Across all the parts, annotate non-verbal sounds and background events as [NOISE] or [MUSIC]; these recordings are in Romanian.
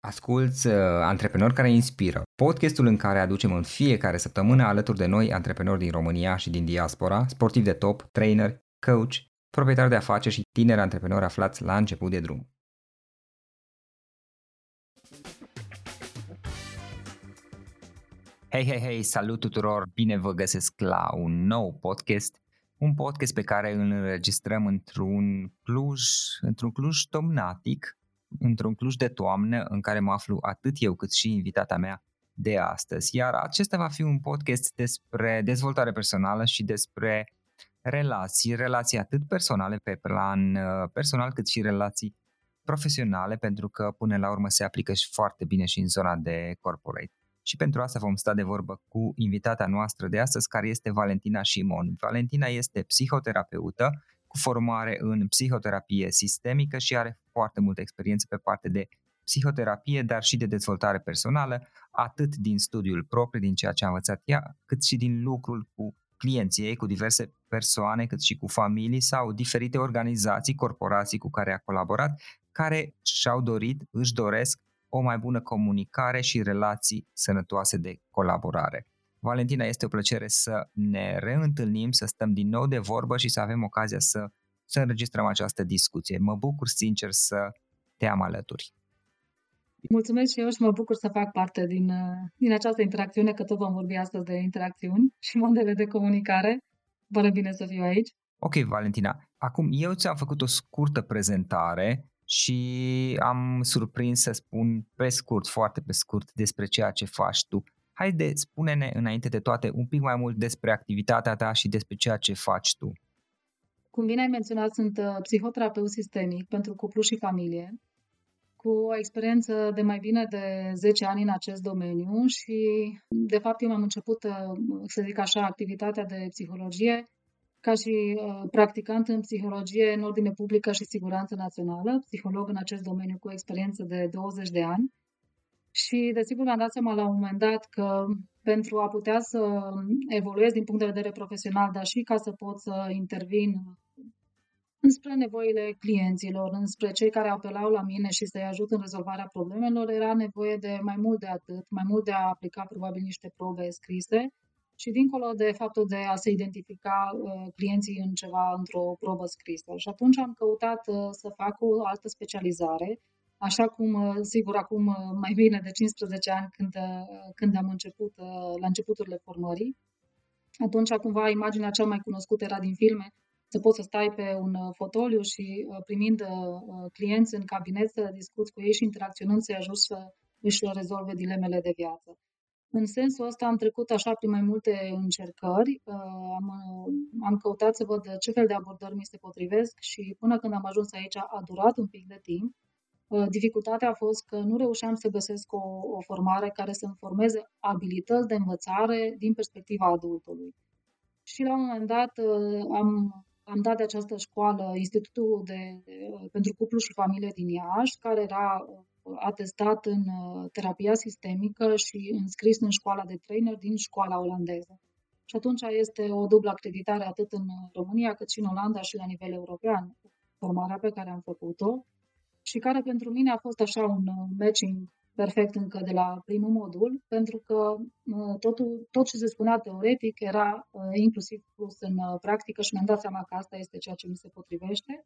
Asculți uh, Antreprenori care inspiră, podcastul în care aducem în fiecare săptămână alături de noi antreprenori din România și din diaspora, sportivi de top, trainer, coach, proprietari de afaceri și tineri antreprenori aflați la început de drum. Hei, hei, hei, salut tuturor! Bine vă găsesc la un nou podcast, un podcast pe care îl înregistrăm într-un Cluj, într-un Cluj domnatic, într-un Cluj de toamnă în care mă aflu atât eu cât și invitata mea de astăzi. Iar acesta va fi un podcast despre dezvoltare personală și despre relații, relații atât personale pe plan uh, personal cât și relații profesionale, pentru că până la urmă se aplică și foarte bine și în zona de corporate. Și pentru asta vom sta de vorbă cu invitata noastră de astăzi, care este Valentina Șimon. Valentina este psihoterapeută cu formare în psihoterapie sistemică și are foarte multă experiență pe parte de psihoterapie, dar și de dezvoltare personală, atât din studiul propriu, din ceea ce a învățat ea, cât și din lucrul cu clienții ei, cu diverse persoane, cât și cu familii sau diferite organizații, corporații cu care a colaborat, care și-au dorit, își doresc o mai bună comunicare și relații sănătoase de colaborare. Valentina, este o plăcere să ne reîntâlnim, să stăm din nou de vorbă și să avem ocazia să, să înregistrăm această discuție. Mă bucur sincer să te am alături. Mulțumesc și eu și mă bucur să fac parte din, din această interacțiune, că tot vom vorbi astăzi de interacțiuni și modele de comunicare. Vă bine să fiu aici. Ok, Valentina. Acum, eu ți-am făcut o scurtă prezentare și am surprins să spun pe scurt, foarte pe scurt, despre ceea ce faci tu. Haide, spune-ne înainte de toate un pic mai mult despre activitatea ta și despre ceea ce faci tu. Cum bine ai menționat, sunt uh, psihoterapeut sistemic pentru cuplu și familie, cu o experiență de mai bine de 10 ani în acest domeniu și, de fapt, eu am început, uh, să zic așa, activitatea de psihologie ca și uh, practicant în psihologie în ordine publică și siguranță națională, psiholog în acest domeniu cu experiență de 20 de ani. Și, desigur, mi-am dat seama la un moment dat că pentru a putea să evoluez din punct de vedere profesional, dar și ca să pot să intervin înspre nevoile clienților, înspre cei care apelau la mine și să-i ajut în rezolvarea problemelor, era nevoie de mai mult de atât, mai mult de a aplica probabil niște probe scrise și dincolo de faptul de a se identifica uh, clienții în ceva, într-o probă scrisă. Și atunci am căutat uh, să fac o altă specializare, Așa cum, uh, sigur, acum uh, mai bine de 15 ani când, uh, când am început, la începuturile formării, atunci cumva imaginea cea mai cunoscută era din filme, să poți să stai pe un fotoliu și primind clienți în cabinet să discuți cu ei și interacționând să-i ajut să își rezolve dilemele de viață. În sensul ăsta am trecut așa prin mai multe încercări, am, am căutat să văd ce fel de abordări mi se potrivesc și până când am ajuns aici a durat un pic de timp, Uh, dificultatea a fost că nu reușeam să găsesc o, o formare care să-mi formeze abilități de învățare din perspectiva adultului. Și la un moment dat uh, am, am dat de această școală Institutul de, uh, pentru Cuplu și Familie din Iași, care era atestat în terapia sistemică și înscris în școala de trainer din școala olandeză. Și atunci este o dublă acreditare atât în România cât și în Olanda și la nivel european, formarea pe care am făcut-o și care pentru mine a fost așa un uh, matching perfect încă de la primul modul, pentru că uh, totul, tot ce se spunea teoretic era uh, inclusiv pus în practică și mi-am dat seama că asta este ceea ce mi se potrivește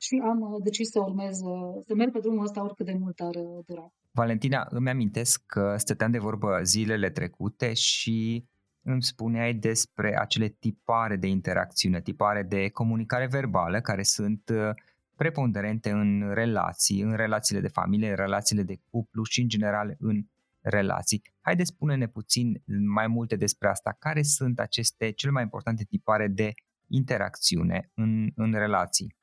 și am decis să urmez, să merg pe drumul ăsta oricât de mult ar dura. Valentina, îmi amintesc că stăteam de vorbă zilele trecute și îmi spuneai despre acele tipare de interacțiune, tipare de comunicare verbală care sunt preponderente în relații, în relațiile de familie, în relațiile de cuplu și în general în relații. Haideți spune-ne puțin mai multe despre asta. Care sunt aceste cele mai importante tipare de interacțiune în, în relații?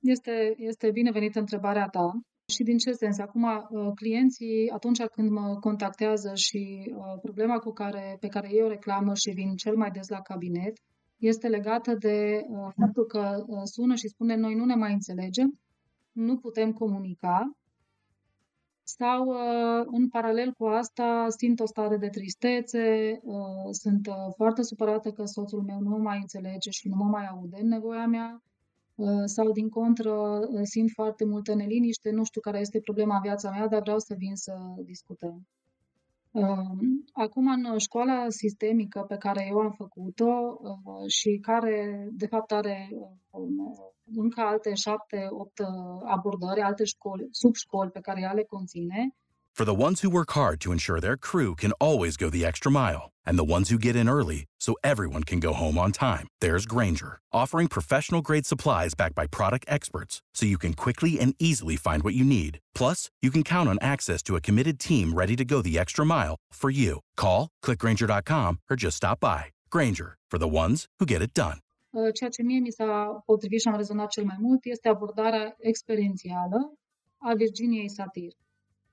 Este, este binevenită întrebarea ta. Și din ce sens? Acum, uh, clienții, atunci când mă contactează și uh, problema cu care, pe care ei o reclamă și vin cel mai des la cabinet, este legată de uh, faptul că uh, sună și spune noi nu ne mai înțelegem, nu putem comunica sau uh, în paralel cu asta simt o stare de tristețe, sunt foarte supărată că soțul meu nu mă mai înțelege și nu mă mai aude în nevoia mea, sau din contră simt foarte multă neliniște, nu știu care este problema în viața mea, dar vreau să vin să discutăm. Acum, în școala sistemică pe care eu am făcut-o și care, de fapt, are încă alte șapte, opt abordări, alte școli, subșcoli pe care ea le conține, For the ones who work hard to ensure their crew can always go the extra mile, and the ones who get in early so everyone can go home on time, there's Granger, offering professional grade supplies backed by product experts so you can quickly and easily find what you need. Plus, you can count on access to a committed team ready to go the extra mile for you. Call, clickgranger.com, or just stop by. Granger, for the ones who get it done. Ceea ce mie mi s-a potrivit am rezonat cel mai mult este abordarea experiențială a Satir.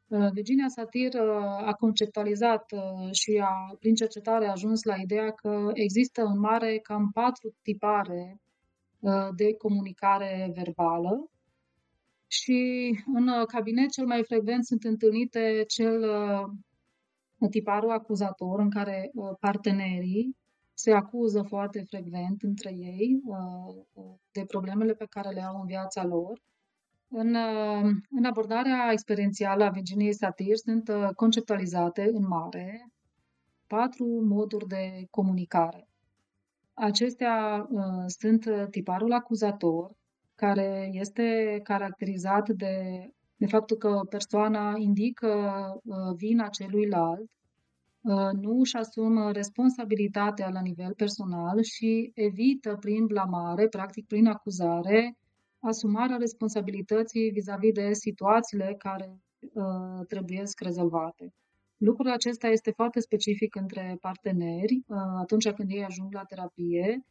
Virginia Satir a conceptualizat și a, prin cercetare a ajuns la ideea că există în mare cam patru tipare de comunicare verbală și în cabinet cel mai frecvent sunt întâlnite cel tiparul acuzator în care partenerii se acuză foarte frecvent între ei de problemele pe care le au în viața lor în, în abordarea experiențială a Virginiei Satir sunt uh, conceptualizate în mare patru moduri de comunicare. Acestea uh, sunt tiparul acuzator, care este caracterizat de, de faptul că persoana indică uh, vina celuilalt, uh, nu își asumă responsabilitatea la nivel personal și evită prin blamare, practic prin acuzare, asumarea responsabilității vis-a-vis de situațiile care uh, trebuie rezolvate. Lucrul acesta este foarte specific între parteneri uh, atunci când ei ajung la terapie.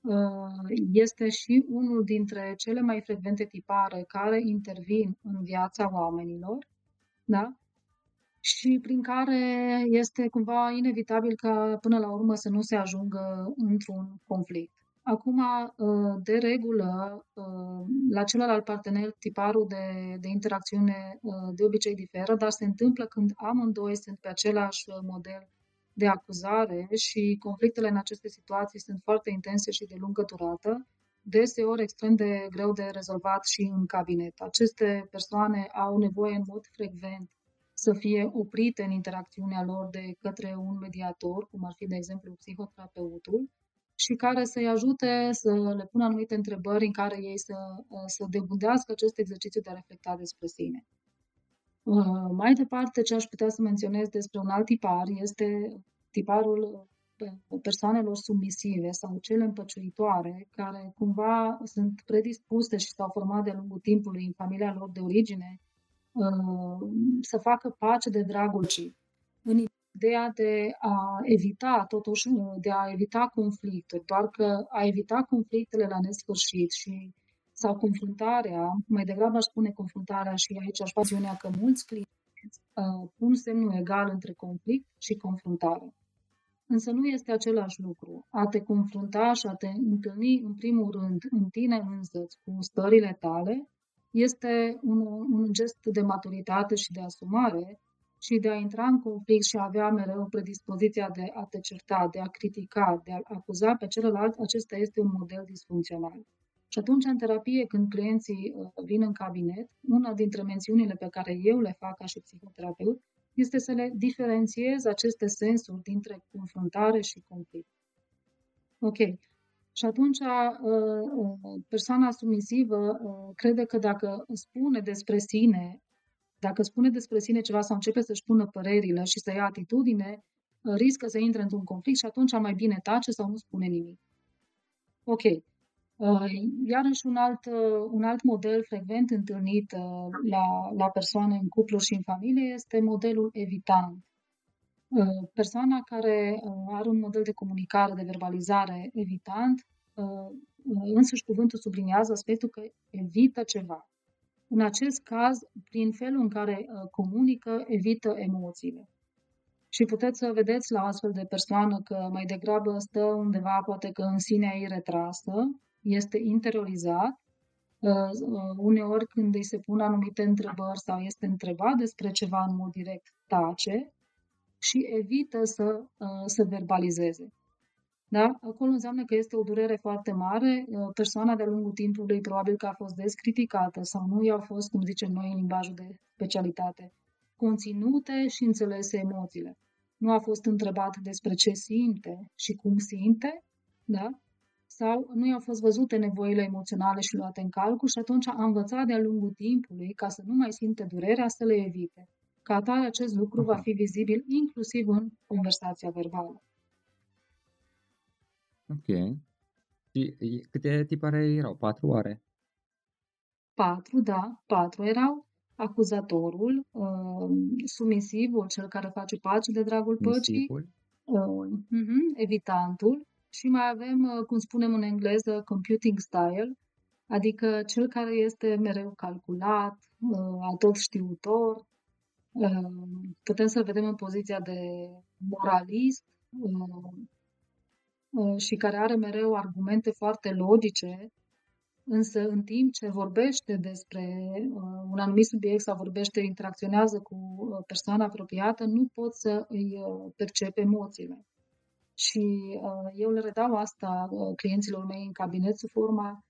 Uh, este și unul dintre cele mai frecvente tipare care intervin în viața oamenilor, da? și prin care este cumva inevitabil ca până la urmă să nu se ajungă într-un conflict. Acum, uh, de regulă, uh, la celălalt partener, tiparul de, de interacțiune uh, de obicei diferă, dar se întâmplă când amândoi sunt pe același model de acuzare și conflictele în aceste situații sunt foarte intense și de lungă durată, deseori extrem de greu de rezolvat și în cabinet. Aceste persoane au nevoie în mod frecvent să fie oprite în interacțiunea lor de către un mediator, cum ar fi, de exemplu, psihoterapeutul, și care să-i ajute să le pună anumite întrebări în care ei să, uh, să debundească acest exercițiu de a reflecta despre sine. Uh, mai departe, ce aș putea să menționez despre un alt tipar este tiparul uh, persoanelor submisive sau cele împăciuitoare, care cumva sunt predispuse și s-au format de-a lungul timpului în familia lor de origine, să facă pace de dragul ci. În ideea de a evita, totuși, de a evita conflicte, doar că a evita conflictele la nesfârșit și sau confruntarea, mai degrabă aș spune confruntarea și aici aș face că mulți clienți uh, pun semnul egal între conflict și confruntare. Însă nu este același lucru. A te confrunta și a te întâlni în primul rând în tine însăți cu stările tale este un, un gest de maturitate și de asumare și de a intra în conflict și a avea mereu predispoziția de a te certa, de a critica, de a acuza pe celălalt, acesta este un model disfuncțional. Și atunci, în terapie, când clienții uh, vin în cabinet, una dintre mențiunile pe care eu le fac ca și psihoterapeut este să le diferențiez aceste sensuri dintre confruntare și conflict. Ok. Și atunci, uh, uh, persoana submisivă crede că dacă spune despre sine dacă spune despre sine ceva sau începe să-și pună părerile și să ia atitudine, uh, riscă să intre într-un conflict și atunci mai bine tace sau nu spune nimic. Ok. Uh, iarăși un alt, uh, un alt model frecvent întâlnit la, la persoane în cuplu și în familie este modelul evitant. Persoana care are un model de comunicare, de verbalizare evitant, însuși cuvântul subliniază aspectul că evită ceva. În acest caz, prin felul în care uh, comunică, evită emoțiile. Și puteți să vedeți la astfel de persoană că mai degrabă stă undeva, poate că în sinea ei retrasă, este interiorizat. Uh, uh, uneori când îi se pun anumite întrebări sau este întrebat despre ceva în mod direct, tace și evită să, să verbalizeze. Da? Acolo înseamnă că este o durere foarte mare, uh, persoana de-a lungul timpului probabil că a fost des criticată sau nu i-au fost, cum zicem noi în limbajul de specialitate, conținute și înțelese emoțiile. Nu a fost întrebat despre ce simte și cum simte, da? sau nu i-au fost văzute nevoile emoționale și luate în calcul și atunci a învățat de-a lungul timpului ca să nu mai simte durerea să le evite. Ca atare, acest lucru va fi vizibil inclusiv în conversația verbală. Ok. Și câte tipare erau? Patru oare? Patru, da, patru erau. Acuzatorul, uh, sumisivul, cel care face pace de dragul păcii, uh, uh, evitantul și mai avem, uh, cum spunem în engleză, computing style, adică cel care este mereu calculat, uh, tot știutor. Uh, putem să-l vedem în poziția de moralist, uh, Uh, și care are mereu argumente foarte logice, însă în timp ce vorbește despre uh, un anumit subiect sau vorbește, interacționează cu uh, persoana apropiată, nu pot să îi percep emoțiile. Și eu le redau asta clienților mei în cabinet sub forma,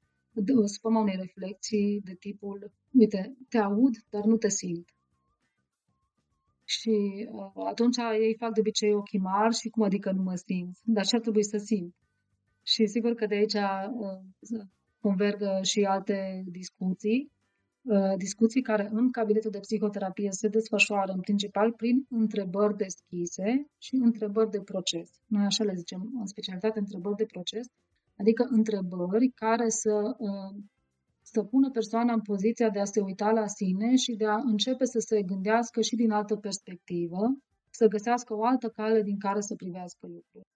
sub forma unei reflexii de tipul, uite, te aud, dar nu te simt. Și uh, atunci ei fac de obicei ochii mari și cum adică nu mă simt? Dar ce ar trebui să simt? Și sigur că de aici uh, convergă și alte discuții, uh, discuții care în cabinetul de psihoterapie se desfășoară în principal prin întrebări deschise și întrebări de proces. Noi așa le zicem în specialitate întrebări de proces, adică întrebări care să uh, să pună persoana în poziția de a se uita la sine și de a începe să se gândească și din altă perspectivă, să găsească o altă cale din care să privească lucrurile.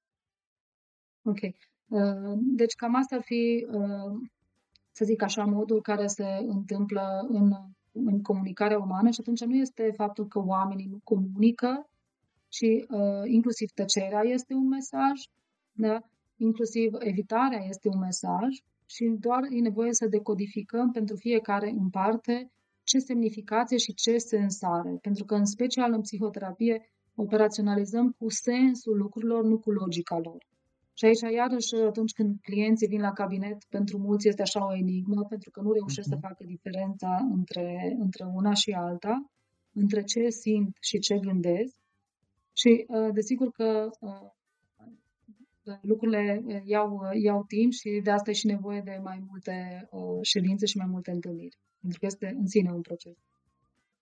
Ok. Uh, deci cam asta ar fi, uh, să zic așa, modul care se întâmplă în, în comunicarea umană și atunci nu este faptul că oamenii nu comunică, și uh, inclusiv tăcerea este un mesaj, da? inclusiv evitarea este un mesaj, și doar e nevoie să decodificăm pentru fiecare în parte ce semnificație și ce sens are. Pentru că, în special în psihoterapie, operaționalizăm cu sensul lucrurilor, nu cu logica lor. Și aici, iarăși, atunci când clienții vin la cabinet, pentru mulți este așa o enigmă, pentru că nu reușesc uh-huh. să mhm. facă diferența între, între una și alta, între ce simt și ce gândesc. Și, uh, desigur că uh, lucrurile eh, iau, eh, iau timp și de asta e și nevoie de mai multe uh, ședințe și mai multe întâlniri, pentru că este în sine un proces.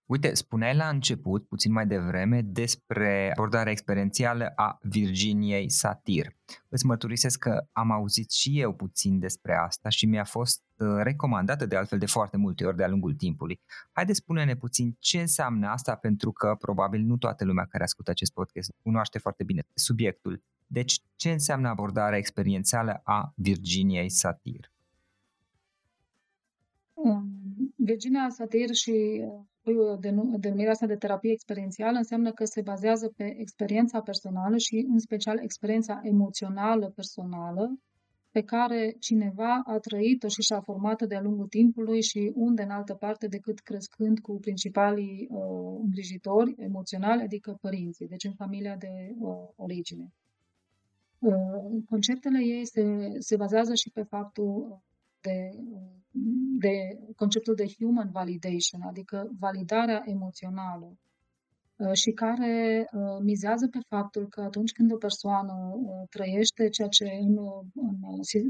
Uite, spuneai la început, puțin mai devreme, despre abordarea experiențială a Virginiei Satir. Îți mărturisesc că am auzit și eu puțin despre asta și mi-a fost recomandată de altfel de foarte multe ori de-a lungul timpului. Haideți spune-ne puțin ce înseamnă asta, pentru că probabil nu toată lumea care ascultă acest podcast cunoaște foarte bine subiectul. Deci, ce înseamnă abordarea experiențială a Virginiei Satir? Um, Virginia Satir și uh, denumirea asta de terapie experiențială înseamnă că se bazează pe experiența personală și în special experiența emoțională personală pe care cineva a trăit-o și și-a format-o de-a lungul timpului și unde în altă parte decât crescând cu principalii uh, îngrijitori emoționali, adică părinții, deci în familia de uh, origine. Uh, conceptele ei se, se bazează și pe faptul de, de conceptul de human validation, adică validarea emoțională uh, și care uh, mizează pe faptul că atunci când o persoană trăiește ceea ce în, în,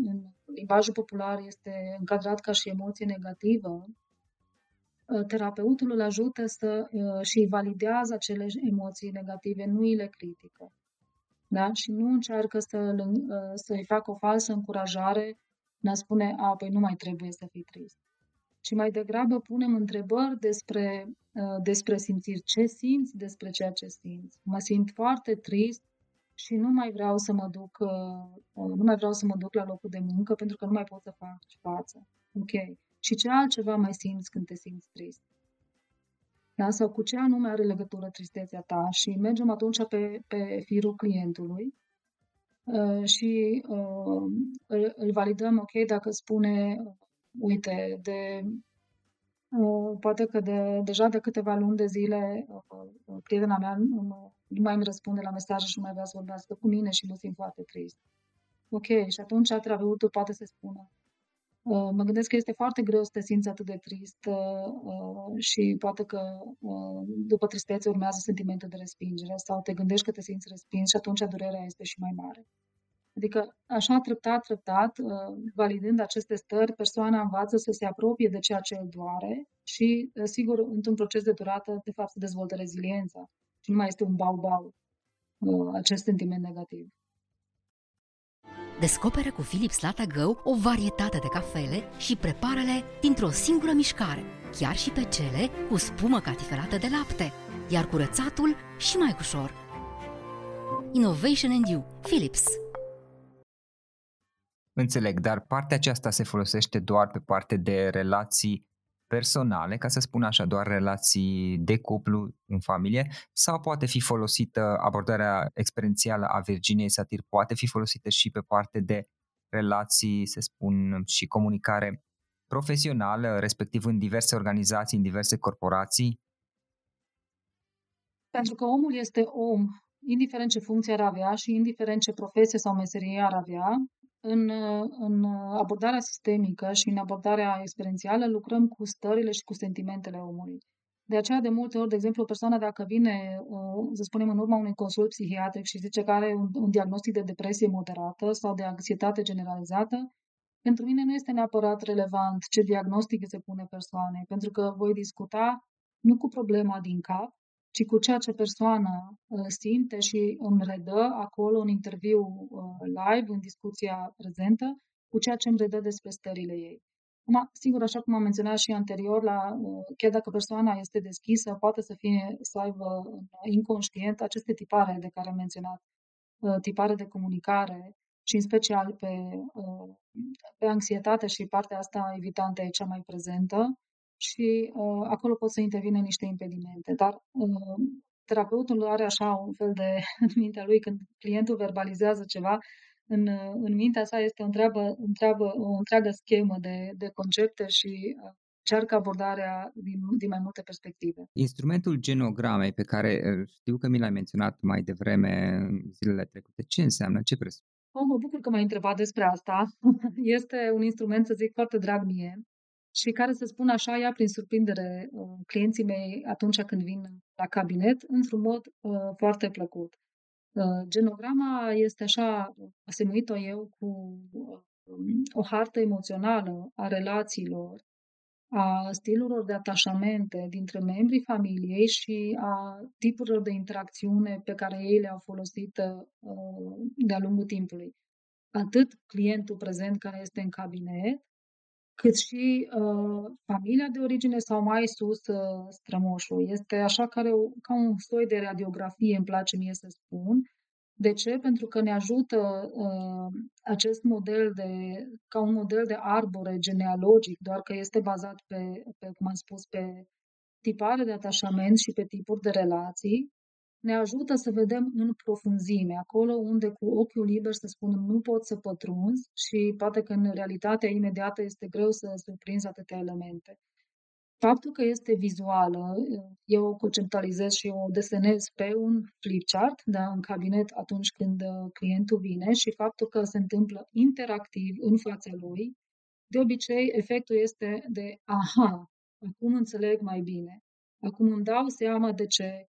în limbajul popular este încadrat ca și emoție negativă, terapeutul îl ajută să și validează acele emoții negative, nu îi le critică da? și nu încearcă să, ă, să-i facă o falsă încurajare ne a spune, a, păi nu mai trebuie să fii trist. Și mai degrabă punem întrebări despre, ă, despre simțiri. Ce simți despre ceea ce simți? Mă simt foarte trist și nu mai vreau să mă duc, ă, nu mai vreau să mă duc la locul de muncă pentru că nu mai pot să fac față. Ok. Și ce altceva mai simți când te simți trist? Da? sau cu ce anume are legătură tristețea ta și mergem atunci pe, pe firul clientului uh, și uh, îl, îl validăm, ok, dacă spune, uite, de uh, poate că de, deja de câteva luni de zile uh, prietena mea nu, nu mai îmi răspunde la mesaje și nu mai vrea să vorbească cu mine și mă simt foarte trist. Ok, și atunci terapeutul poate să spună Uh, mă gândesc că este foarte greu să te simți atât de trist uh, și poate că uh, după tristețe urmează sentimentul de respingere sau te gândești că te simți respins și atunci durerea este și mai mare. Adică, așa, treptat, treptat, validând aceste stări, persoana învață să se apropie de ceea ce îl doare și, sigur, într-un proces de durată, de fapt, se dezvoltă reziliența și nu mai este un bau-bau acest sentiment negativ. Descoperă cu Philips Lata Go o varietate de cafele și prepară-le dintr-o singură mișcare, chiar și pe cele cu spumă catifelată de lapte, iar curățatul și mai ușor. Innovation and You, Philips. Înțeleg, dar partea aceasta se folosește doar pe parte de relații personale, ca să spun așa, doar relații de cuplu în familie, sau poate fi folosită abordarea experiențială a Virginiei Satir, poate fi folosită și pe parte de relații, să spun, și comunicare profesională, respectiv în diverse organizații, în diverse corporații? Pentru că omul este om, indiferent ce funcție ar avea și indiferent ce profesie sau meserie ar avea, în, în abordarea sistemică și în abordarea experiențială lucrăm cu stările și cu sentimentele omului. De aceea, de multe ori, de exemplu, o persoană dacă vine, uh, să spunem, în urma unui consult psihiatric și zice că are un, un diagnostic de depresie moderată sau de anxietate generalizată, pentru mine nu este neapărat relevant ce diagnostic se pune persoanei, pentru că voi discuta nu cu problema din cap, ci cu ceea ce persoana uh, simte și îmi redă acolo în interviu uh, live, în discuția prezentă, cu ceea ce îmi redă despre stările ei. Acum, sigur, așa cum am menționat și anterior, la, uh, chiar dacă persoana este deschisă, poate să fie să aibă inconștient aceste tipare de care am menționat, tipare de comunicare și în special pe, pe anxietate și partea asta evitantă e cea mai prezentă, și uh, acolo pot să intervine niște impedimente. Dar uh, terapeutul are așa un fel de [LAUGHS] în mintea lui când clientul verbalizează ceva, în, uh, în mintea sa este o întreabă, întreabă, o întreagă schemă de, de concepte și uh, încearcă abordarea din, din mai multe perspective. Instrumentul genogramei pe care uh, știu că mi l-ai menționat mai devreme în zilele trecute, ce înseamnă? Ce presupune? Oh, mă bucur că m-ai întrebat despre asta. [LAUGHS] Este un instrument, să zic, foarte drag mie și care, să spun așa, ia prin surprindere uh, clienții mei atunci când vin la cabinet, într-un mod uh, foarte plăcut. Uh, genograma este așa, asemuit-o eu cu o hartă emoțională a relațiilor, a stilurilor de atașamente dintre membrii familiei și a tipurilor de interacțiune pe care ei le-au folosit de-a lungul timpului. Atât clientul prezent care este în cabinet, cât și uh, familia de origine sau mai sus uh, strămoșul. Este așa care, ca un soi de radiografie, îmi place mie să spun. De ce? Pentru că ne ajută uh, acest model de, ca un model de arbore genealogic, doar că este bazat pe, pe, cum am spus, pe tipare de atașament și pe tipuri de relații, ne ajută să vedem în profunzime, acolo unde cu ochiul liber, să spunem, nu pot să pătrunzi și poate că în realitatea imediată este greu să surprinzi atâtea elemente. Faptul că este vizuală, eu o conceptualizez și o desenez pe un flipchart da, în cabinet atunci când uh, clientul vine și faptul că se întâmplă interactiv în fața lui, de obicei efectul este de aha, acum înțeleg mai bine, acum îmi dau seama de ce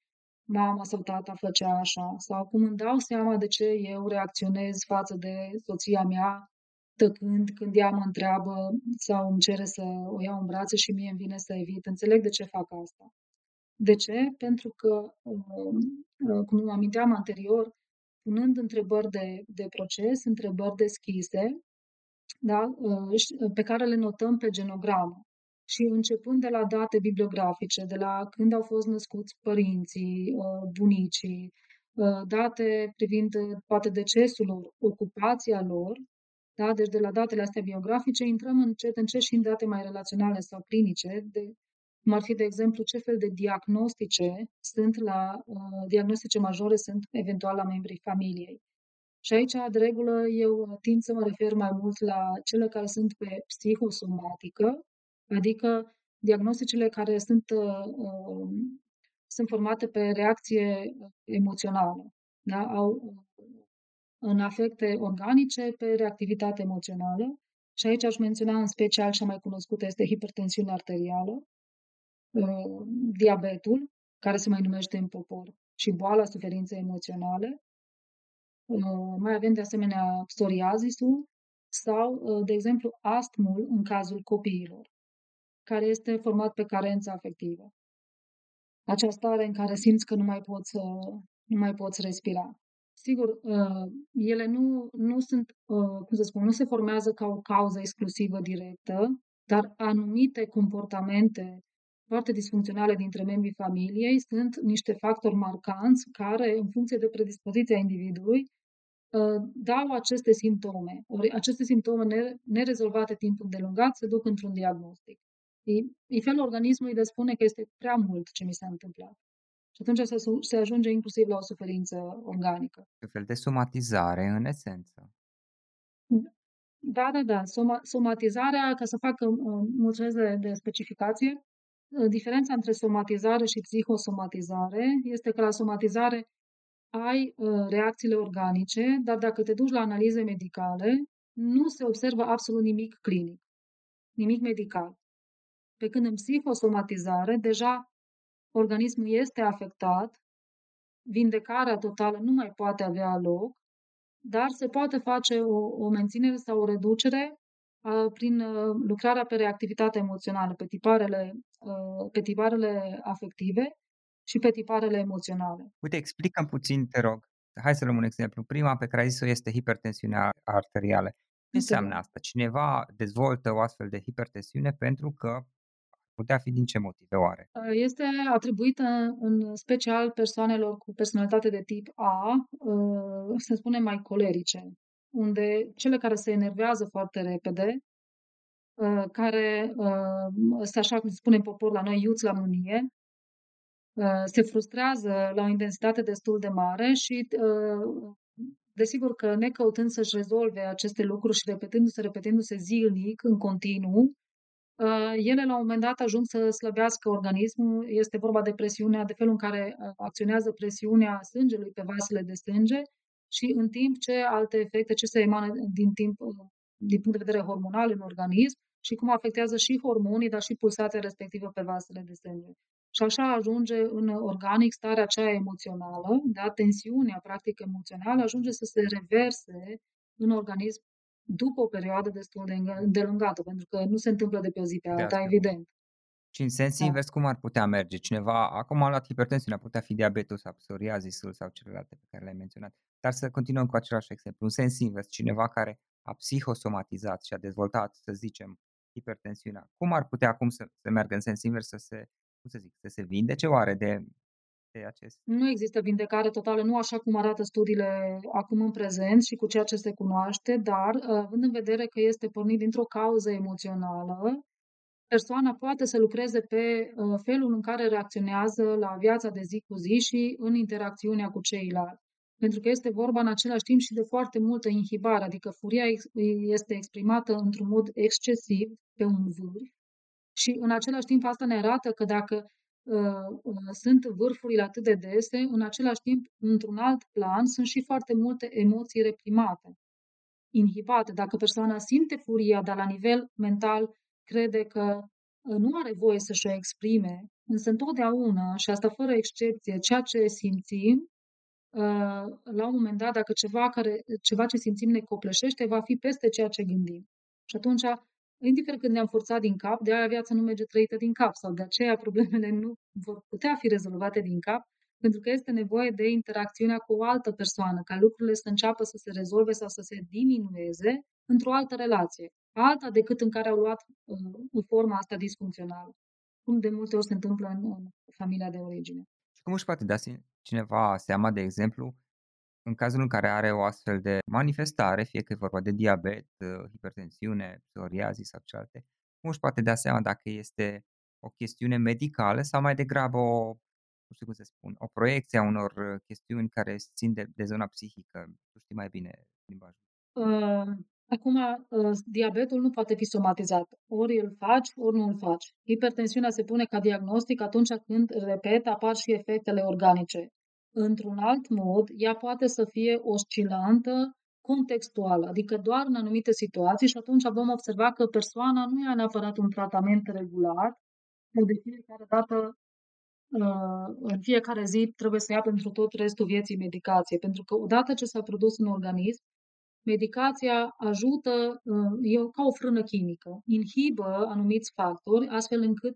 mama sau tata făcea așa, sau cum îmi dau seama de ce eu reacționez față de soția mea tăcând când ea mă întreabă sau îmi cere să o iau în brațe și mie îmi vine să evit. Înțeleg de ce fac asta. De ce? Pentru că, um, uh, cum aminteam anterior, punând întrebări de, de proces, întrebări deschise, da, uh, pe care le notăm pe genogramă și începând de la date bibliografice, de la când au fost născuți părinții, uh, bunicii, uh, date privind uh, poate decesul lor, ocupația lor, da? deci de la datele astea biografice intrăm încet încet și în date mai relaționale sau clinice, de, cum ar fi, de exemplu, ce fel de diagnostice sunt la, uh, diagnostice majore sunt eventual la membrii familiei. Și aici, de regulă, eu tind să mă refer mai mult la cele care sunt pe psihosomatică, Adică diagnosticele care sunt, uh, um, sunt formate pe reacție emoțională. Da? Au în afecte organice pe reactivitate emoțională. Și aici aș menționa în special cea mai cunoscută este hipertensiunea arterială, uh, diabetul, care se mai numește în popor, și boala suferinței emoționale. Uh, mai avem de asemenea psoriazisul sau, uh, de exemplu, astmul în cazul copiilor, care este format pe carență afectivă. Acea stare în care simți că nu mai poți, nu mai poți respira. Sigur, uh, ele nu, nu sunt, uh, cum să spun, nu se formează ca o cauză exclusivă directă, dar anumite comportamente foarte disfuncționale dintre membrii familiei sunt niște factori marcanți care, în funcție de predispoziția individului, uh, dau aceste simptome. Ori aceste simptome nerezolvate timp îndelungat se duc într-un diagnostic. E, e felul organismului de spune că este prea mult ce mi s-a întâmplat. Și atunci se, se ajunge inclusiv la o suferință organică. Un fel de somatizare, în esență. Da, da, da. Soma, somatizarea, ca să fac, uh, mulțumesc de, de specificație, uh, diferența între somatizare și psihosomatizare este că la somatizare ai uh, reacțiile organice, dar dacă te duci la analize medicale, nu se observă absolut nimic clinic, nimic medical. Pe când în psihosomatizare, deja organismul este afectat, vindecarea totală nu mai poate avea loc, dar se poate face o, o menținere sau o reducere a, prin a, lucrarea pe reactivitate emoțională, pe tiparele, a, pe tiparele afective și pe tiparele emoționale. Uite, explică puțin, te rog. Hai să luăm un exemplu. Prima pe care ai zis-o este hipertensiunea arterială. Ce înseamnă asta? Cineva dezvoltă o astfel de hipertensiune pentru că putea fi din ce motive oare? Uh, este atribuită în special persoanelor cu personalitate de tip A, uh, să spunem mai colerice, unde cele care se enervează foarte repede, uh, care este așa cum spunem popor la noi, iuți la mânie, se frustrează la o intensitate destul de mare și desigur că necăutând să-și rezolve aceste lucruri și repetându-se, repetându-se zilnic, în continuu, Uh, ele la un moment dat ajung să slăbească organismul. Este vorba de presiunea, de felul în care uh, acționează presiunea sângelui pe vasele de sânge și în timp ce alte efecte, ce se emană din timp uh, din punct de vedere hormonal în organism și cum afectează și hormonii, dar și pulsația respectivă pe vasele de sânge. Și așa ajunge în organic starea aceea emoțională, da, tensiunea practic emoțională ajunge să se reverse în organism după o perioadă destul de îndelungată, pentru că nu se întâmplă de pe o zi pe alta, de evident. Și în sens da. invers, cum ar putea merge? Cineva, acum a luat hipertensiunea, putea fi diabetul sau psoriazisul sau celelalte pe care le-ai menționat. Dar să continuăm cu același exemplu. În sens invers, cineva care a psihosomatizat și a dezvoltat, să zicem, hipertensiunea, cum ar putea acum să, să meargă în sens invers să se, cum să zic, să se vindece oare de de acest? Nu există vindecare totală, nu așa cum arată studiile acum în prezent și cu ceea ce se cunoaște, dar uh, având în vedere că este pornit dintr-o cauză emoțională, persoana poate să lucreze pe uh, felul în care reacționează la viața de zi cu zi și în interacțiunea cu ceilalți. Pentru că este vorba în același timp și de foarte multă inhibare, adică furia este exprimată într-un mod excesiv pe un vârf și în același timp asta ne arată că dacă Uh, uh, sunt vârfurile atât de dese, în același timp, într-un alt plan, sunt și foarte multe emoții reprimate, inhibate. Dacă persoana simte furia, dar la nivel mental crede că uh, nu are voie să-și o exprime, însă întotdeauna, și asta fără excepție, ceea ce simțim, la un moment dat, dacă ceva, care, ceva ce simțim ne copleșește, va fi peste ceea ce gândim. Și atunci indiferent când ne-am forțat din cap, de aia viața nu merge trăită din cap sau de aceea problemele nu vor putea fi rezolvate din cap, pentru că este nevoie de interacțiunea cu o altă persoană, ca lucrurile să înceapă să se rezolve sau să se diminueze într-o altă relație, alta decât în care au luat uh, forma asta disfuncțională, cum de multe ori se întâmplă în, în familia de origine. Și cum își poate da cineva seama, de exemplu, în cazul în care are o astfel de manifestare, fie că e vorba de diabet, uh, hipertensiune, psoriazis sau cealaltă, cum își poate da seama dacă este o chestiune medicală sau mai degrabă o, nu știu cum să spun, o proiecție a unor uh, chestiuni care țin de, de zona psihică. Tu știi mai bine limbajul. Uh, acum, uh, diabetul nu poate fi somatizat. Ori îl faci, ori nu îl faci. Hipertensiunea se pune ca diagnostic atunci când, repet, apar și efectele organice Într-un alt mod, ea poate să fie oscilantă contextuală, adică doar în anumite situații și atunci vom observa că persoana nu ia neapărat un tratament regulat, de fiecare dată uh, în fiecare zi trebuie să ia pentru tot restul vieții medicație, pentru că odată ce s-a produs în organism, medicația ajută, uh, e ca o frână chimică, inhibă anumiți factori, astfel încât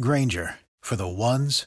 Granger for the ones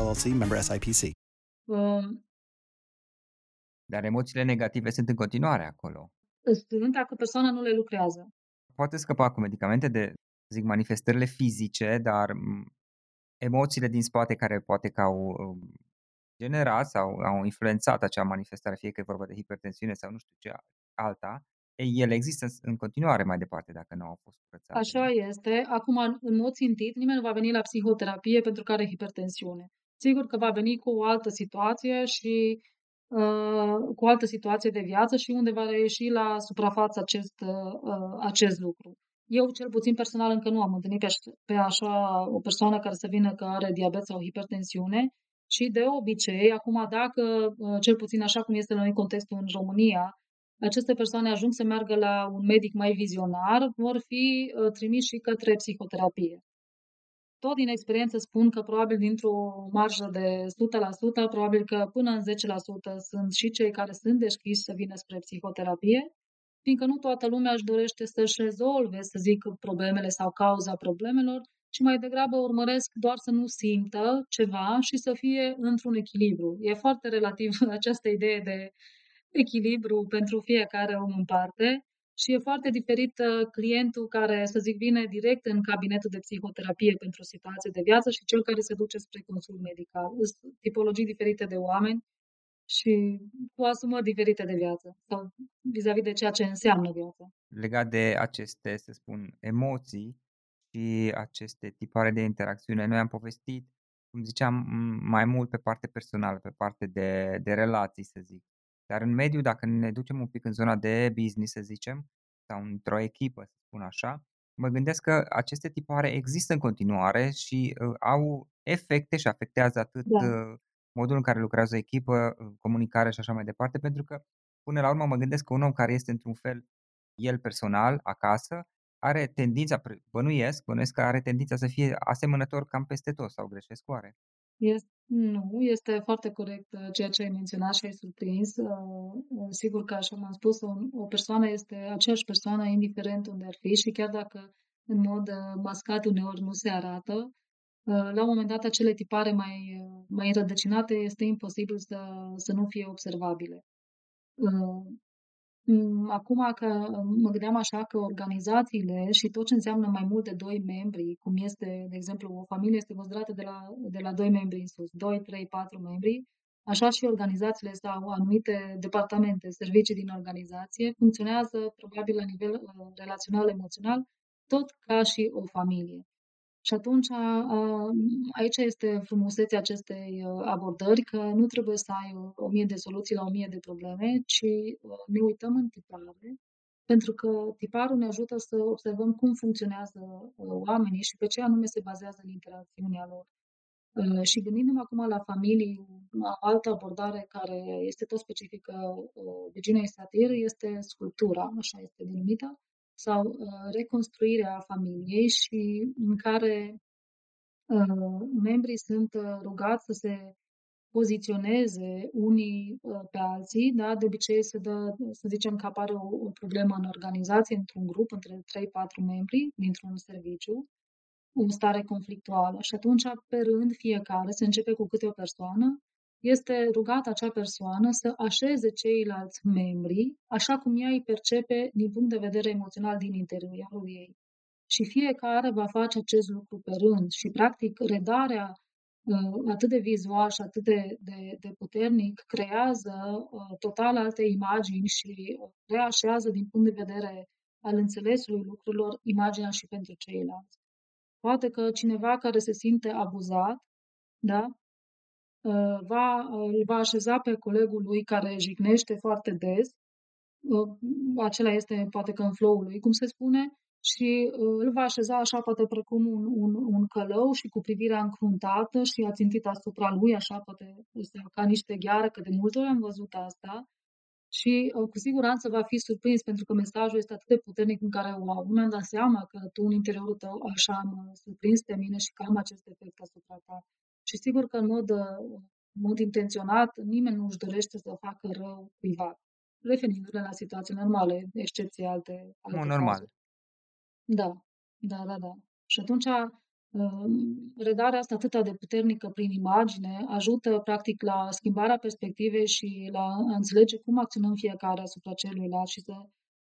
LLC. Member SIPC. Um, Dar emoțiile negative sunt în continuare acolo. sunt dacă persoana nu le lucrează. Poate scăpa cu medicamente de, zic, manifestările fizice, dar m, emoțiile din spate care poate că au um, generat sau au influențat acea manifestare, fie că e vorba de hipertensiune sau nu știu ce alta, ei, ele există în continuare mai departe dacă nu au fost curățate. Așa este. Acum, în mod țintit, nimeni nu va veni la psihoterapie pentru că are hipertensiune. Sigur că va veni cu o altă situație și uh, cu o altă situație de viață și unde va reieși la suprafață acest, uh, acest lucru. Eu, cel puțin personal, încă nu am întâlnit pe, pe așa o persoană care să vină că are diabet sau hipertensiune și de obicei, acum dacă, uh, cel puțin așa cum este la noi contextul în România, aceste persoane ajung să meargă la un medic mai vizionar, vor fi uh, trimiși și către psihoterapie. Tot din experiență spun că probabil dintr-o marjă de 100%, probabil că până în 10% sunt și cei care sunt deschiși să vină spre psihoterapie, fiindcă nu toată lumea își dorește să-și rezolve, să zic, problemele sau cauza problemelor, ci mai degrabă urmăresc doar să nu simtă ceva și să fie într-un echilibru. E foarte relativ [LAUGHS] această idee de echilibru pentru fiecare om în parte și e foarte diferit uh, clientul care, să zic, vine direct în cabinetul de psihoterapie pentru o situație de viață și cel care se duce spre consult medical. Sunt tipologii diferite de oameni și cu asumări diferite de viață sau vis-a-vis de ceea ce înseamnă viața. Legat de aceste, să spun, emoții și aceste tipare de interacțiune, noi am povestit, cum ziceam, mai mult pe parte personală, pe parte de, de relații, să zic. Dar în mediu, dacă ne ducem un pic în zona de business, să zicem, sau într-o echipă, să spun așa, mă gândesc că aceste tipoare există în continuare și uh, au efecte și afectează atât Da. uh, modul în care lucrează o echipă, uh, comunicare și așa mai departe, pentru că până la urmă mă gândesc că un om care este într-un fel el personal, acasă, are tendința, pre- bănuiesc, bănuiesc că are tendința să fie asemănător cam peste tot sau greșesc oare. Este, nu, este foarte corect uh, ceea ce ai menționat și ai surprins. Uh, uh, Sigur că, așa m-am spus, o, o persoană este aceeași persoană, indiferent unde ar fi și chiar dacă în mod uh, mascat uneori nu se arată, uh, la un moment dat acele tipare mai, uh, mai înrădăcinate este imposibil să, să nu fie observabile. Uh, Mm, Acum că mă gândeam așa că organizațiile și tot ce înseamnă mai mult de doi membri, cum este, de exemplu, o familie este considerată de la, de la doi membri în sus, 2, 3, 4 membri, așa și organizațiile sau anumite departamente, servicii din organizație funcționează probabil la nivel uh, relațional, emoțional, tot ca și o familie. Și atunci, a, aici este frumusețea acestei uh, abordări, că nu trebuie să ai o, o mie de soluții la o mie de probleme, ci uh, ne uităm în tipare, pentru că tiparul ne ajută să observăm cum funcționează uh, oamenii și pe ce anume se bazează în interacțiunea lor. Uh, Și gândindu-mă acum la familii, la altă abordare care este tot specifică uh, Virginiei Satir, este sculptura, așa este denumită, sau uh, reconstruirea familiei și în care uh, membrii sunt uh, rugați să se poziționeze unii uh, pe alții, da? de obicei se dă, să zicem că apare o, o problemă în organizație, într-un grup, între 3-4 membri dintr-un serviciu, o stare conflictuală și atunci, pe rând, fiecare, se începe cu câte o persoană, este rugată acea persoană să așeze ceilalți membri așa cum ea îi percepe din punct de vedere emoțional din interiorul ei. Și fiecare va face acest lucru pe rând și, practic, redarea uh, atât de vizual și atât de, de, de puternic creează uh, total alte imagini și reașează din punct de vedere al înțelesului lucrurilor imaginea și pentru ceilalți. Poate că cineva care se simte abuzat, da, uh, va, îl va așeza pe colegul lui care jignește foarte des, acela este poate că în flow lui, cum se spune, și uh, îl va așeza așa poate precum un, un, un călău și cu privirea încruntată și a țintit asupra lui, așa poate ca niște gheară, că de multe ori am văzut asta. Și uh, cu siguranță va fi surprins pentru că mesajul este atât de puternic în care, wow, nu mi-am dat seama că tu în interiorul tău așa mă surprins pe mine și că am acest efect asupra ta. Și sigur că în mod, uh, în mod intenționat nimeni nu își dorește să facă rău privat. Referindu-ne la situații normale, excepție alte, alte nu, normal. Cazuri. Da, da, da, da. Și atunci um, redarea asta atât de puternică prin imagine ajută practic la schimbarea perspectivei și la a înțelege cum acționăm fiecare asupra celuilalt și să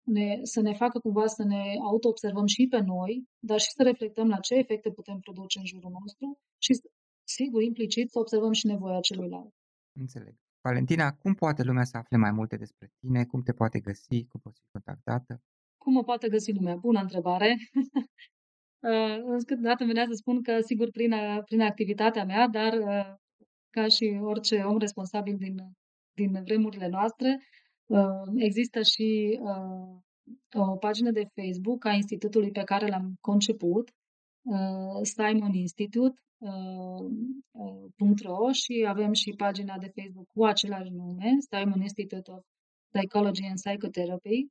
ne, să ne facă cumva să ne auto-observăm și pe noi, dar și să reflectăm la ce efecte putem produce în jurul nostru și, sigur, implicit să observăm și nevoia celuilalt. Înțeleg. Valentina, cum poate lumea să afle mai multe despre tine? Cum te poate găsi? Cum poți fi contactată? Cum mă poate găsi lumea? Bună întrebare! [LAUGHS] uh, câteodată venea să spun că, sigur, prin, prin activitatea mea, dar uh, ca și orice om responsabil din, din vremurile noastre, uh, există și uh, o pagină de Facebook a institutului pe care l-am conceput, uh, Simon Institute, uh, uh, și avem și pagina de Facebook cu același nume, Simon Institute of Psychology and Psychotherapy.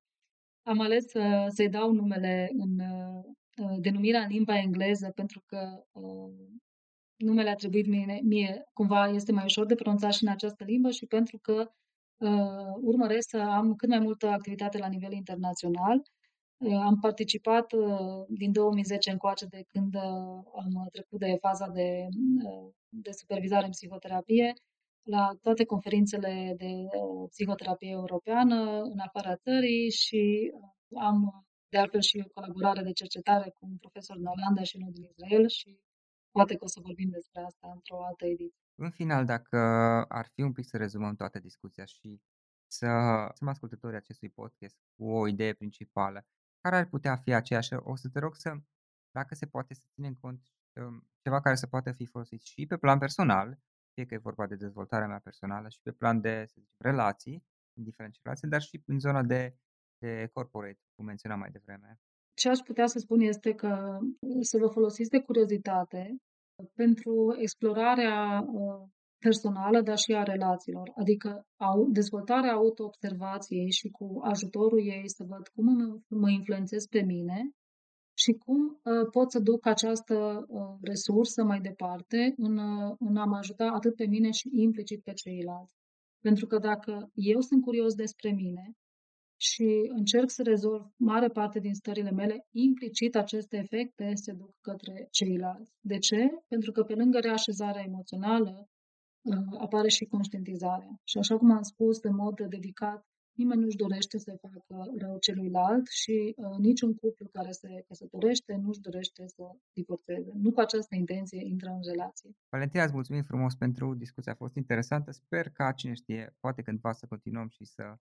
Am ales să, să-i dau numele în uh, denumirea în limba engleză pentru că uh, numele atribuit mie, mie cumva este mai ușor de pronunțat și în această limbă și pentru că uh, urmăresc să am cât mai multă activitate la nivel internațional. Uh, am participat uh, din 2010 încoace de când uh, am trecut de faza de, uh, de supervizare în psihoterapie la toate conferințele de uh, psihoterapie europeană în afara țării și uh, am de altfel și o colaborare de cercetare cu un profesor din Olanda și unul din Israel și poate că o să vorbim despre asta într-o altă ediție. În final, dacă ar fi un pic să rezumăm toată discuția și să să ascultătorii acestui podcast cu o idee principală, care ar putea fi aceeași? O să te rog să, dacă se poate, să ținem cont um, ceva care să poată fi folosit și pe plan personal, fie că e vorba de dezvoltarea mea personală și pe plan de să zicem, relații, indiferent ce relații, dar și în zona de, de corporate, cum menționam mai devreme. Ce aș putea să spun este că să vă folosiți de curiozitate pentru explorarea uh, personală, dar și a relațiilor, adică au, dezvoltarea auto-observației și cu ajutorul ei să văd cum mă influențez pe mine și cum uh, pot să duc această uh, resursă mai departe în, uh, în a mă ajuta atât pe mine și implicit pe ceilalți. Pentru că dacă eu sunt curios despre mine și încerc să rezolv mare parte din stările mele, implicit aceste efecte se duc către ceilalți. De ce? Pentru că pe lângă reașezarea emoțională apare și conștientizarea. Și așa cum am spus în mod dedicat, Nimeni nu-și dorește să facă rău celuilalt și uh, niciun cuplu care se căsătorește nu-și dorește să divorțeze. Nu cu această intenție intră în relație. Valentina, îți mulțumim frumos pentru discuția, a fost interesantă. Sper ca cine știe, poate cândva să continuăm și să,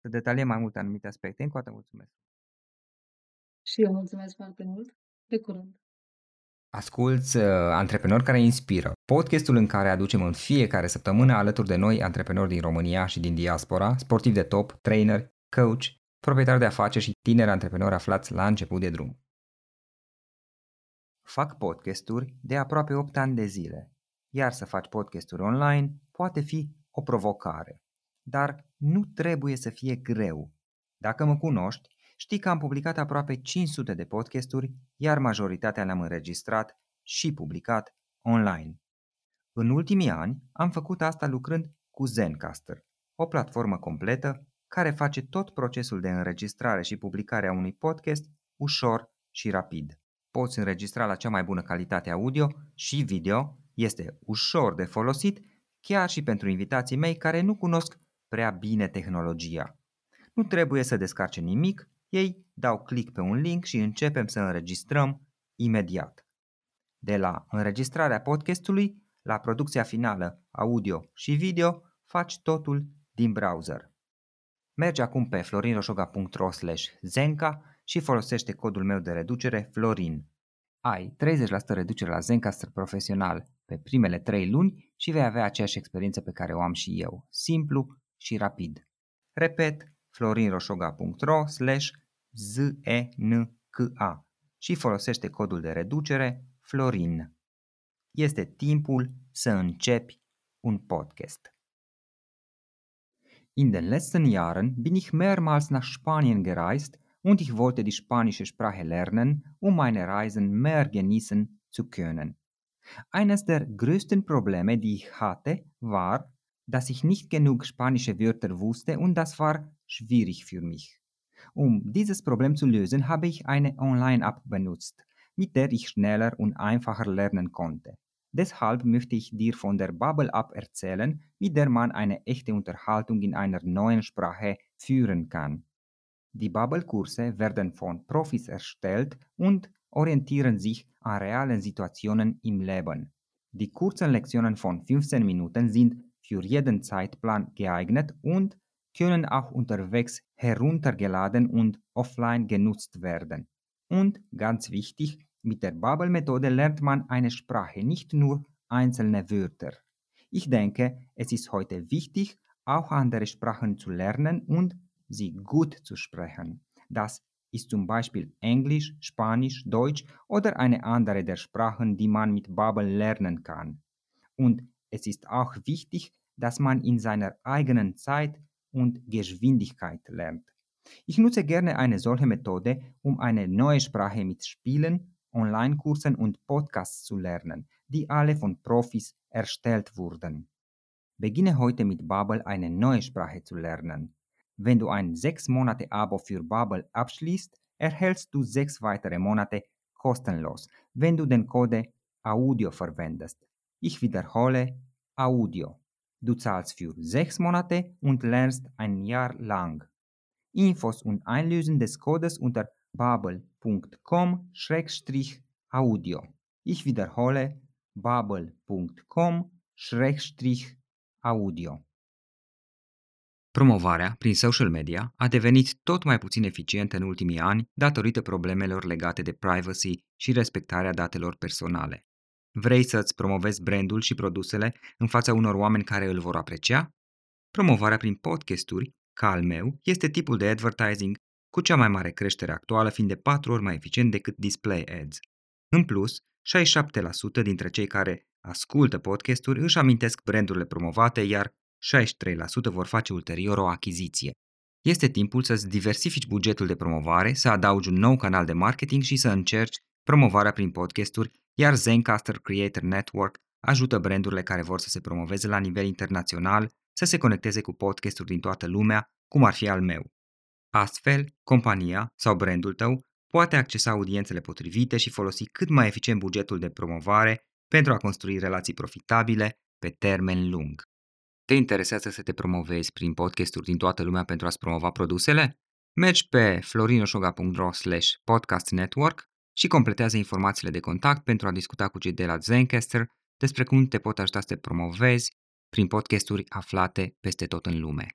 să detaliem mai multe anumite aspecte. Încă o dată mulțumesc. Și eu mulțumesc foarte mult. Pe curând. Asculți uh, Antreprenori care inspiră, podcastul în care aducem în fiecare săptămână alături de noi antreprenori din România și din diaspora, sportivi de top, trainer, coach, proprietari de afaceri și tineri antreprenori aflați la început de drum. Fac podcasturi de aproape 8 ani de zile, iar să faci podcasturi online poate fi o provocare. Dar nu trebuie să fie greu. Dacă mă cunoști, Știi că am publicat aproape 500 de podcasturi, iar majoritatea le-am înregistrat și publicat online. În ultimii ani am făcut asta lucrând cu Zencaster, o platformă completă care face tot procesul de înregistrare și publicare a unui podcast ușor și rapid. Poți înregistra la cea mai bună calitate audio și video, este ușor de folosit chiar și pentru invitații mei care nu cunosc prea bine tehnologia. Nu trebuie să descarce nimic, ei dau click pe un link și începem să înregistrăm imediat. De la înregistrarea podcastului la producția finală audio și video, faci totul din browser. Mergi acum pe florinroșoga.ro zenca și folosește codul meu de reducere FLORIN. Ai 30% reducere la Zencaster profesional pe primele 3 luni și vei avea aceeași experiență pe care o am și eu, simplu și rapid. Repet, florinroșoga.ro zenka și folosește codul de reducere FLORIN. Este timpul să începi un podcast. In den letzten Jahren bin ich mehrmals nach Spanien gereist und ich wollte die spanische Sprache lernen, um meine Reisen mehr genießen zu können. Eines der größten Probleme, die ich hatte, war, dass ich nicht genug spanische Wörter wusste und das war schwierig für mich. Um dieses Problem zu lösen, habe ich eine Online-App benutzt, mit der ich schneller und einfacher lernen konnte. Deshalb möchte ich dir von der Bubble App erzählen, mit der man eine echte Unterhaltung in einer neuen Sprache führen kann. Die Bubble-Kurse werden von Profis erstellt und orientieren sich an realen Situationen im Leben. Die kurzen Lektionen von 15 Minuten sind für jeden Zeitplan geeignet und können auch unterwegs heruntergeladen und offline genutzt werden. Und ganz wichtig, mit der Bubble-Methode lernt man eine Sprache, nicht nur einzelne Wörter. Ich denke, es ist heute wichtig, auch andere Sprachen zu lernen und sie gut zu sprechen. Das ist zum Beispiel Englisch, Spanisch, Deutsch oder eine andere der Sprachen, die man mit Bubble lernen kann. Und es ist auch wichtig, dass man in seiner eigenen Zeit und Geschwindigkeit lernt. Ich nutze gerne eine solche Methode, um eine neue Sprache mit Spielen Online-Kursen und Podcasts zu lernen, die alle von Profis erstellt wurden. Beginne heute mit Babbel eine neue Sprache zu lernen. Wenn du ein 6 Monate Abo für Babbel abschließt, erhältst du 6 weitere Monate kostenlos, wenn du den Code AUDIO verwendest. Ich wiederhole AUDIO. Du zahlst für 6 Monate und lernst ein Jahr lang. Infos und Einlösen des Codes unter bubble.com-audio. Ich wiederhole bubble.com-audio. Promovarea prin social media a devenit tot mai puțin eficientă în ultimii ani datorită problemelor legate de privacy și respectarea datelor personale. Vrei să-ți promovezi brandul și produsele în fața unor oameni care îl vor aprecia? Promovarea prin podcasturi, ca al meu, este tipul de advertising cu cea mai mare creștere actuală fiind de 4 ori mai eficient decât display ads. În plus, 67% dintre cei care ascultă podcasturi își amintesc brandurile promovate, iar 63% vor face ulterior o achiziție. Este timpul să-ți diversifici bugetul de promovare, să adaugi un nou canal de marketing și să încerci promovarea prin podcasturi, iar Zencaster Creator Network ajută brandurile care vor să se promoveze la nivel internațional să se conecteze cu podcasturi din toată lumea, cum ar fi al meu. Astfel, compania sau brandul tău poate accesa audiențele potrivite și folosi cât mai eficient bugetul de promovare pentru a construi relații profitabile pe termen lung. Te interesează să te promovezi prin podcasturi din toată lumea pentru a-ți promova produsele? Mergi pe florinosoga.ro podcast network și completează informațiile de contact pentru a discuta cu cei de la Zencaster despre cum te pot ajuta să te promovezi prin podcasturi aflate peste tot în lume.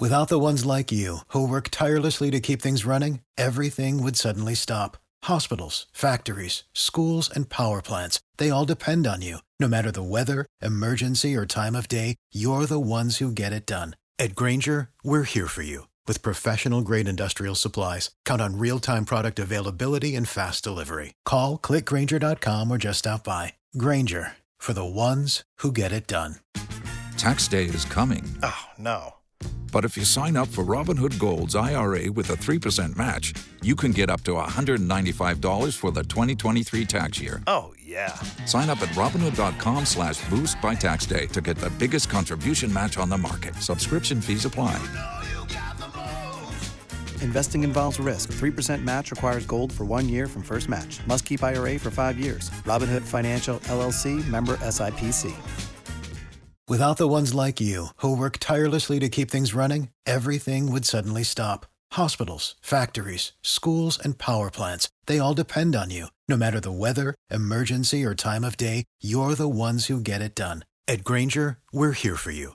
Without the ones like you, who work tirelessly to keep things running, everything would suddenly stop. Hospitals, factories, schools, and power plants, they all depend on you. No matter the weather, emergency, or time of day, you're the ones who get it done. At Granger, we're here for you with professional grade industrial supplies. Count on real time product availability and fast delivery. Call clickgranger.com or just stop by. Granger for the ones who get it done. Tax day is coming. Oh, no But if you sign up for Robinhood Gold's IRA with a 3% match, you can get up to $195 for the 2023 tax year. Oh, yeah. Sign up at Robinhood.com slash boost by tax day to get the biggest contribution match on the market. Subscription fees apply. Investing involves risk. 3% match requires gold for one year from first match. Must keep IRA for five years. Robinhood Financial LLC member SIPC. Without the ones like you, who work tirelessly to keep things running, everything would suddenly stop. Hospitals, factories, schools, and power plants, they all depend on you. No matter the weather, emergency, or time of day, you're the ones who get it done. At Granger, we're here for you